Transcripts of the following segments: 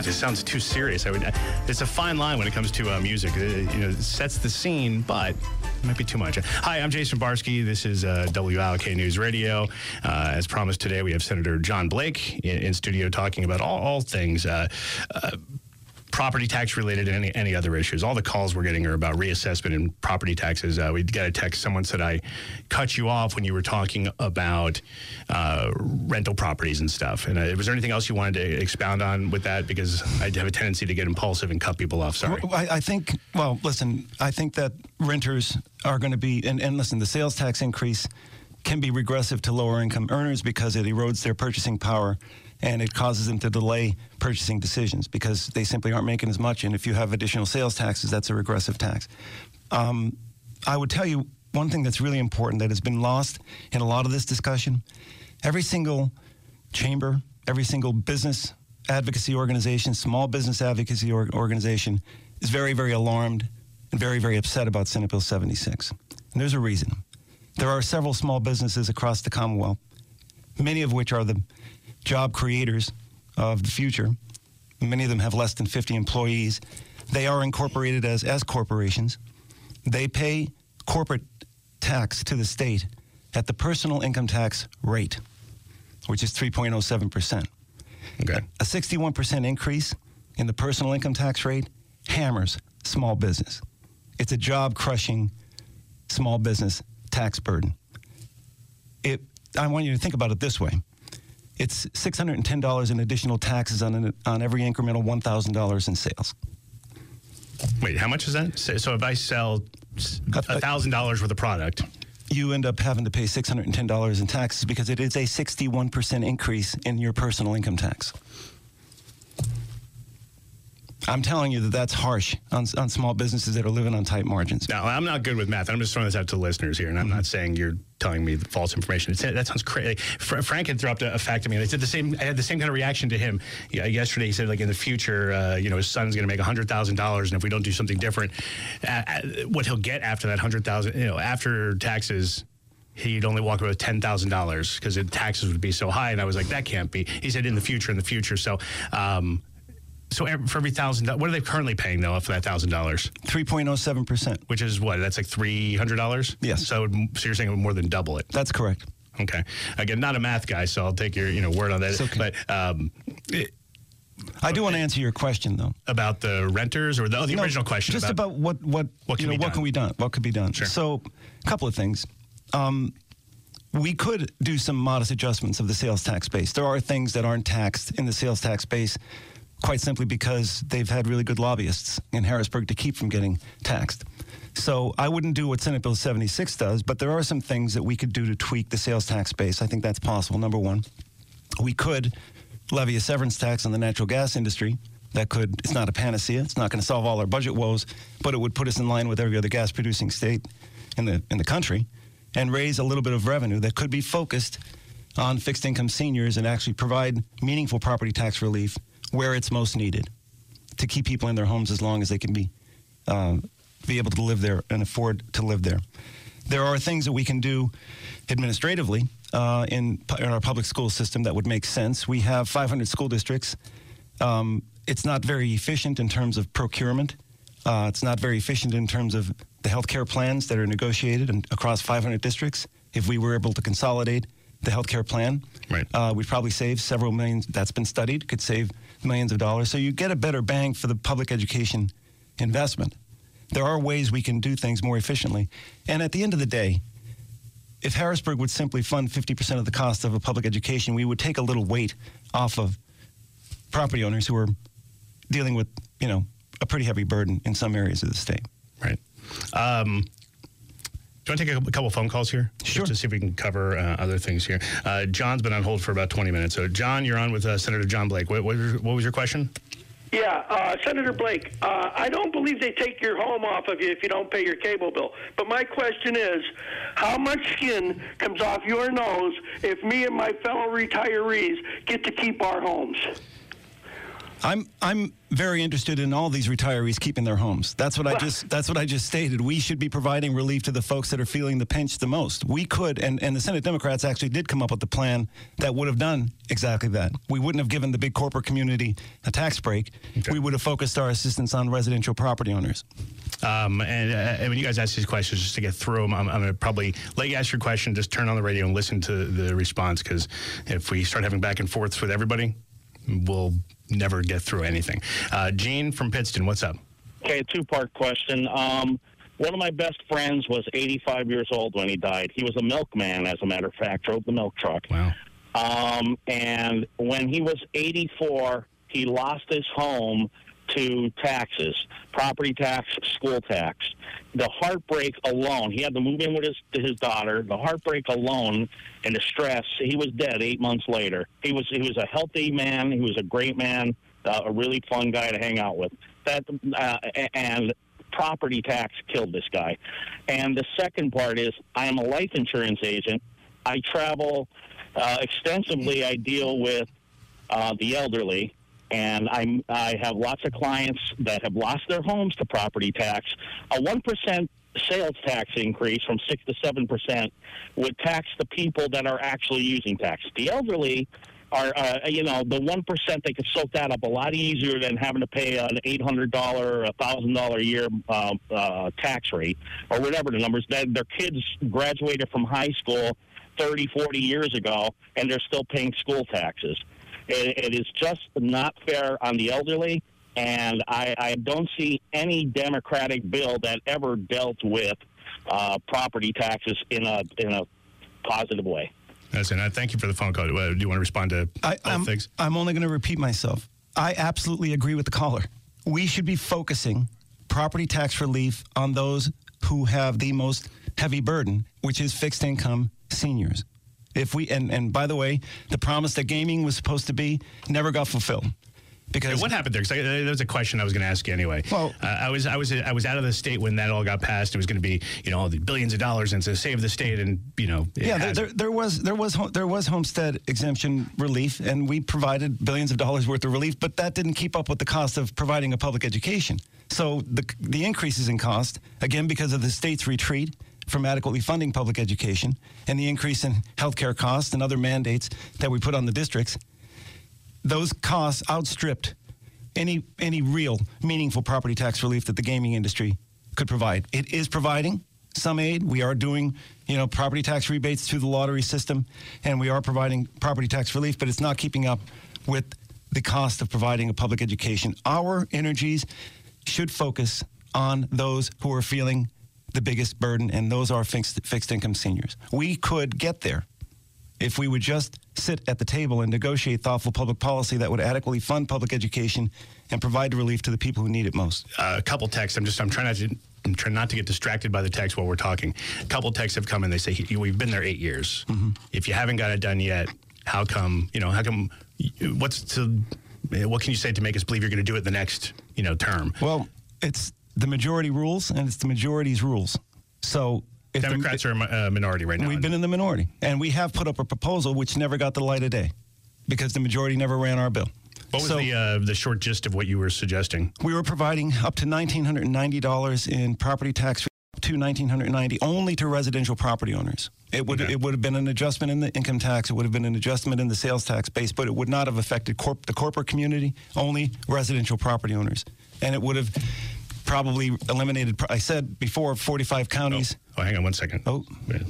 God, this sounds too serious. I would. It's a fine line when it comes to uh, music. It, you know, it sets the scene, but it might be too much. Hi, I'm Jason Barsky. This is uh, WILK News Radio. Uh, as promised today, we have Senator John Blake in, in studio talking about all, all things. Property tax related and any, any other issues. All the calls we're getting are about reassessment and property taxes. Uh, we got a text. Someone said I cut you off when you were talking about uh, rental properties and stuff. And uh, was there anything else you wanted to expound on with that? Because I have a tendency to get impulsive and cut people off. Sorry. I, I think. Well, listen. I think that renters are going to be and, and listen. The sales tax increase can be regressive to lower income earners because it erodes their purchasing power and it causes them to delay purchasing decisions because they simply aren't making as much. And if you have additional sales taxes, that's a regressive tax. Um, I would tell you one thing that's really important that has been lost in a lot of this discussion. Every single chamber, every single business advocacy organization, small business advocacy organization is very, very alarmed and very, very upset about Senate Bill 76. And there's a reason. There are several small businesses across the Commonwealth, many of which are the job creators of the future. Many of them have less than 50 employees. They are incorporated as S corporations. They pay corporate tax to the state at the personal income tax rate, which is 3.07%. Okay. A 61% increase in the personal income tax rate hammers small business. It's a job crushing small business tax burden. It, I want you to think about it this way it's $610 in additional taxes on, an, on every incremental $1,000 in sales. Wait, how much is that? So if I sell uh, uh, $1,000 worth of product, you end up having to pay $610 in taxes because it is a 61% increase in your personal income tax. I'm telling you that that's harsh on, on small businesses that are living on tight margins. Now, I'm not good with math. I'm just throwing this out to listeners here, and I'm mm-hmm. not saying you're telling me false information. It's, that sounds crazy. Frank had dropped a, a, fact to me. I did the same. I had the same kind of reaction to him yeah, yesterday. He said, like in the future, uh, you know, his son's going to make hundred thousand dollars, and if we don't do something different, uh, uh, what he'll get after that hundred thousand, you know, after taxes, he'd only walk away with ten thousand dollars because the taxes would be so high. And I was like, that can't be. He said, in the future, in the future. So um, so for every thousand, what are they currently paying though for that thousand dollars? Three point oh seven percent. Which is what? That's like three hundred dollars. Yes. So, so you're saying it would more than double it? That's correct. Okay. Again, not a math guy, so I'll take your you know word on that. Okay. But um, it, I do want to answer your question though about the renters or the, oh, the no, original question. Just about, about what what what can, you know, what can we done? What could be done? Sure. So, a couple of things. Um, we could do some modest adjustments of the sales tax base. There are things that aren't taxed in the sales tax base quite simply because they've had really good lobbyists in Harrisburg to keep from getting taxed. So I wouldn't do what Senate Bill 76 does, but there are some things that we could do to tweak the sales tax base. I think that's possible. Number one, we could levy a severance tax on the natural gas industry. That could, it's not a panacea. It's not going to solve all our budget woes, but it would put us in line with every other gas producing state in the, in the country and raise a little bit of revenue that could be focused on fixed income seniors and actually provide meaningful property tax relief where it's most needed to keep people in their homes as long as they can be um, be able to live there and afford to live there. There are things that we can do administratively uh, in, in our public school system that would make sense. We have 500 school districts. Um, it's not very efficient in terms of procurement. Uh, it's not very efficient in terms of the health care plans that are negotiated and across 500 districts. If we were able to consolidate the health care plan, right. uh, we'd probably save several millions. That's been studied. Could save millions of dollars. So you get a better bang for the public education investment. There are ways we can do things more efficiently. And at the end of the day, if Harrisburg would simply fund 50% of the cost of a public education, we would take a little weight off of property owners who are dealing with, you know, a pretty heavy burden in some areas of the state. Right. Um, do you want to take a couple phone calls here? Sure. Just to see if we can cover uh, other things here. Uh, John's been on hold for about 20 minutes. So, John, you're on with uh, Senator John Blake. What, what, what, was your question? Yeah, uh, Senator Blake, uh, I don't believe they take your home off of you if you don't pay your cable bill. But my question is, how much skin comes off your nose if me and my fellow retirees get to keep our homes? I'm I'm very interested in all these retirees keeping their homes. That's what I just that's what I just stated. We should be providing relief to the folks that are feeling the pinch the most. We could and, and the Senate Democrats actually did come up with a plan that would have done exactly that. We wouldn't have given the big corporate community a tax break. Okay. We would have focused our assistance on residential property owners. Um, and, uh, and when you guys ask these questions, just to get through them, I'm, I'm going to probably let you ask your question. Just turn on the radio and listen to the response because if we start having back and forths with everybody, we'll never get through anything. Uh, Gene from Pittston, what's up? Okay, a two part question. Um, one of my best friends was 85 years old when he died. He was a milkman, as a matter of fact, drove the milk truck. Wow. Um, and when he was 84, he lost his home to taxes, property tax, school tax. The heartbreak alone, he had to move in with his his daughter. The heartbreak alone and the stress, he was dead eight months later. He was he was a healthy man. He was a great man, uh, a really fun guy to hang out with. That uh, and property tax killed this guy. And the second part is, I am a life insurance agent. I travel uh, extensively. I deal with uh, the elderly, and I'm, I have lots of clients that have lost their homes to property tax. A one percent sales tax increase from six to seven percent would tax the people that are actually using tax. The elderly are, uh, you know, the one percent they could soak that up a lot easier than having to pay an eight hundred dollar, a year uh, uh, tax rate or whatever the numbers. Their kids graduated from high school 30, 40 years ago, and they're still paying school taxes. It, it is just not fair on the elderly, and I, I don't see any Democratic bill that ever dealt with uh, property taxes in a in a positive way. Listen, uh, thank you for the phone call. Uh, do you want to respond to I, both I'm, things? I'm only going to repeat myself. I absolutely agree with the caller. We should be focusing property tax relief on those who have the most heavy burden, which is fixed income seniors. If we and, and by the way, the promise that gaming was supposed to be never got fulfilled. Because what happened there? 'Cause I, there was a question I was going to ask you anyway. Well- uh, I was I was I was out of the state when that all got passed. It was going to be you know all the billions of dollars and to save the state and you know yeah, there, there, there was there was there was homestead exemption relief, and we provided billions of dollars worth of relief, but that didn't keep up with the cost of providing a public education. So the the increases in cost again because of the state's retreat from adequately funding public education and the increase in healthcare costs and other mandates that we put on the districts, those costs outstripped any any real meaningful property tax relief that the gaming industry could provide. It is providing some aid. We are doing, you know, property tax rebates through the lottery system, and we are providing property tax relief, but it's not keeping up with the cost of providing a public education. Our energies should focus on those who are feeling the biggest burden, and those are fixed, fixed income seniors. We could get there if we would just sit at the table and negotiate thoughtful public policy that would adequately fund public education and provide relief to the people who need it most. uh, a couple texts. I'm just I'm trying not to I'm trying not to get distracted by the text while we're talking. A couple texts have come and they say "He- we've been there eight years. Mm-hmm. If you haven't got it done yet, how come you know how come what's to what can you say to make us believe you're going to do it the next you know term? Well, it's the majority rules and it's the majority's rules. So if the- Democrats are a uh, minority right now. we've been in the minority, and we have put up a proposal which never got the light of day because the majority never ran our bill. what was so the uh, the short gist of what you were suggesting? we were providing up to $1,990 in property tax to 1990 only to residential property owners. It would Okay. it would have been an adjustment in the income tax. It would have been an adjustment in the sales tax base, but it would not have affected corp- the corporate community. Only residential property owners, and it would have probably eliminated. I said before, 45 counties. Oh, oh hang on one second. Oh. Wait.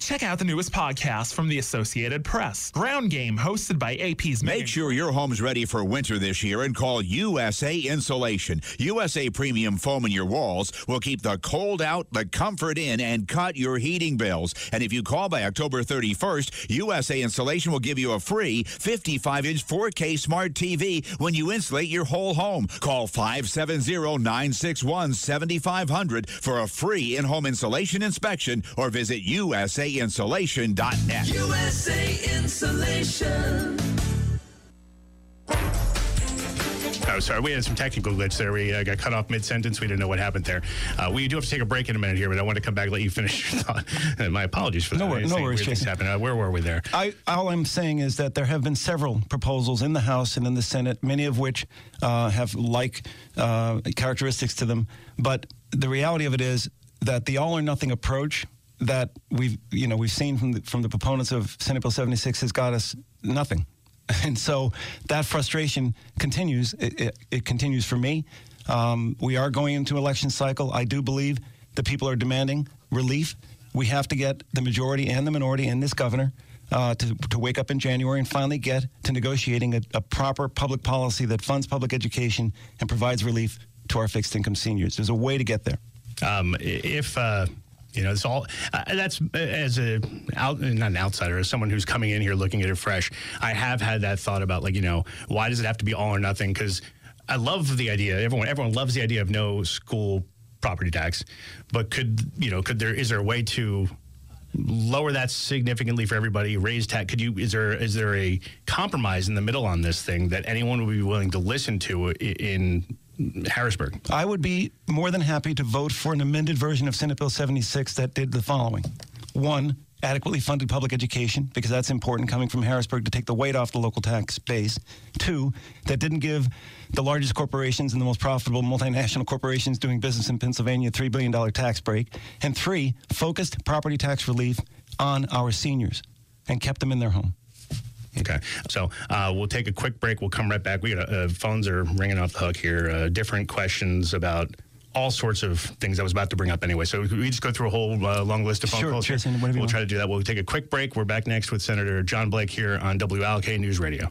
Check out the newest podcast from the Associated Press. Ground Game, hosted by AP's Make sure your home's ready for winter this year and call USA Insulation. USA Premium Foam in your walls will keep the cold out, the comfort in, and cut your heating bills. And if you call by October 31st, USA Insulation will give you a free 55 inch 4K smart TV when you insulate your whole home. Call 570 961 7500 for a free in home insulation inspection or visit usainsulation.net. USA Insulation. I sorry, we had some technical glitch there. We uh, got cut off mid sentence. We didn't know what happened there. Uh, we do have to take a break in a minute here, but I want to come back and let you finish your thought. My apologies for that. No wor- no worries, weird things Jason. happen. Uh, where were we there? I, all I'm saying is that there have been several proposals in the House and in the Senate, many of which uh, have like uh, characteristics to them. But the reality of it is that the all or nothing approach that we've you know we've seen from the, from the proponents of Senate Bill 76 has got us nothing. And so that frustration continues. It, it, it continues for me. Um, we are going into election cycle. I do believe the people are demanding relief. We have to get the majority and the minority in this governor uh, to, to wake up in January and finally get to negotiating a, a proper public policy that funds public education and provides relief to our fixed income seniors. There's a way to get there. Um, if uh, you know, it's all uh, that's uh, as a out, not an outsider, as someone who's coming in here looking at it fresh. I have had that thought about like you know, why does it have to be all or nothing? Because I love the idea. Everyone everyone loves the idea of no school property tax, but could you know, could there is there a way to lower that significantly for everybody raise tax could you is there is there a compromise in the middle on this thing that anyone would be willing to listen to in harrisburg I would be more than happy to vote for an amended version of Senate Bill 76 that did the following. One, adequately funded public education, because that's important coming from Harrisburg to take the weight off the local tax base. Two, that didn't give the largest corporations and the most profitable multinational corporations doing business in Pennsylvania a $3 billion tax break. And three, focused property tax relief on our seniors and kept them in their home. Okay, so uh, we'll take a quick break. We'll come right back. We got uh, phones are ringing off the hook here. Uh, different questions about all sorts of things I was about to bring up anyway. So we just go through a whole uh, long list of phone Sure, calls. sure. We'll want. try to do that. We'll take a quick break. We're back next with Senator John Blake here on WILK News Radio.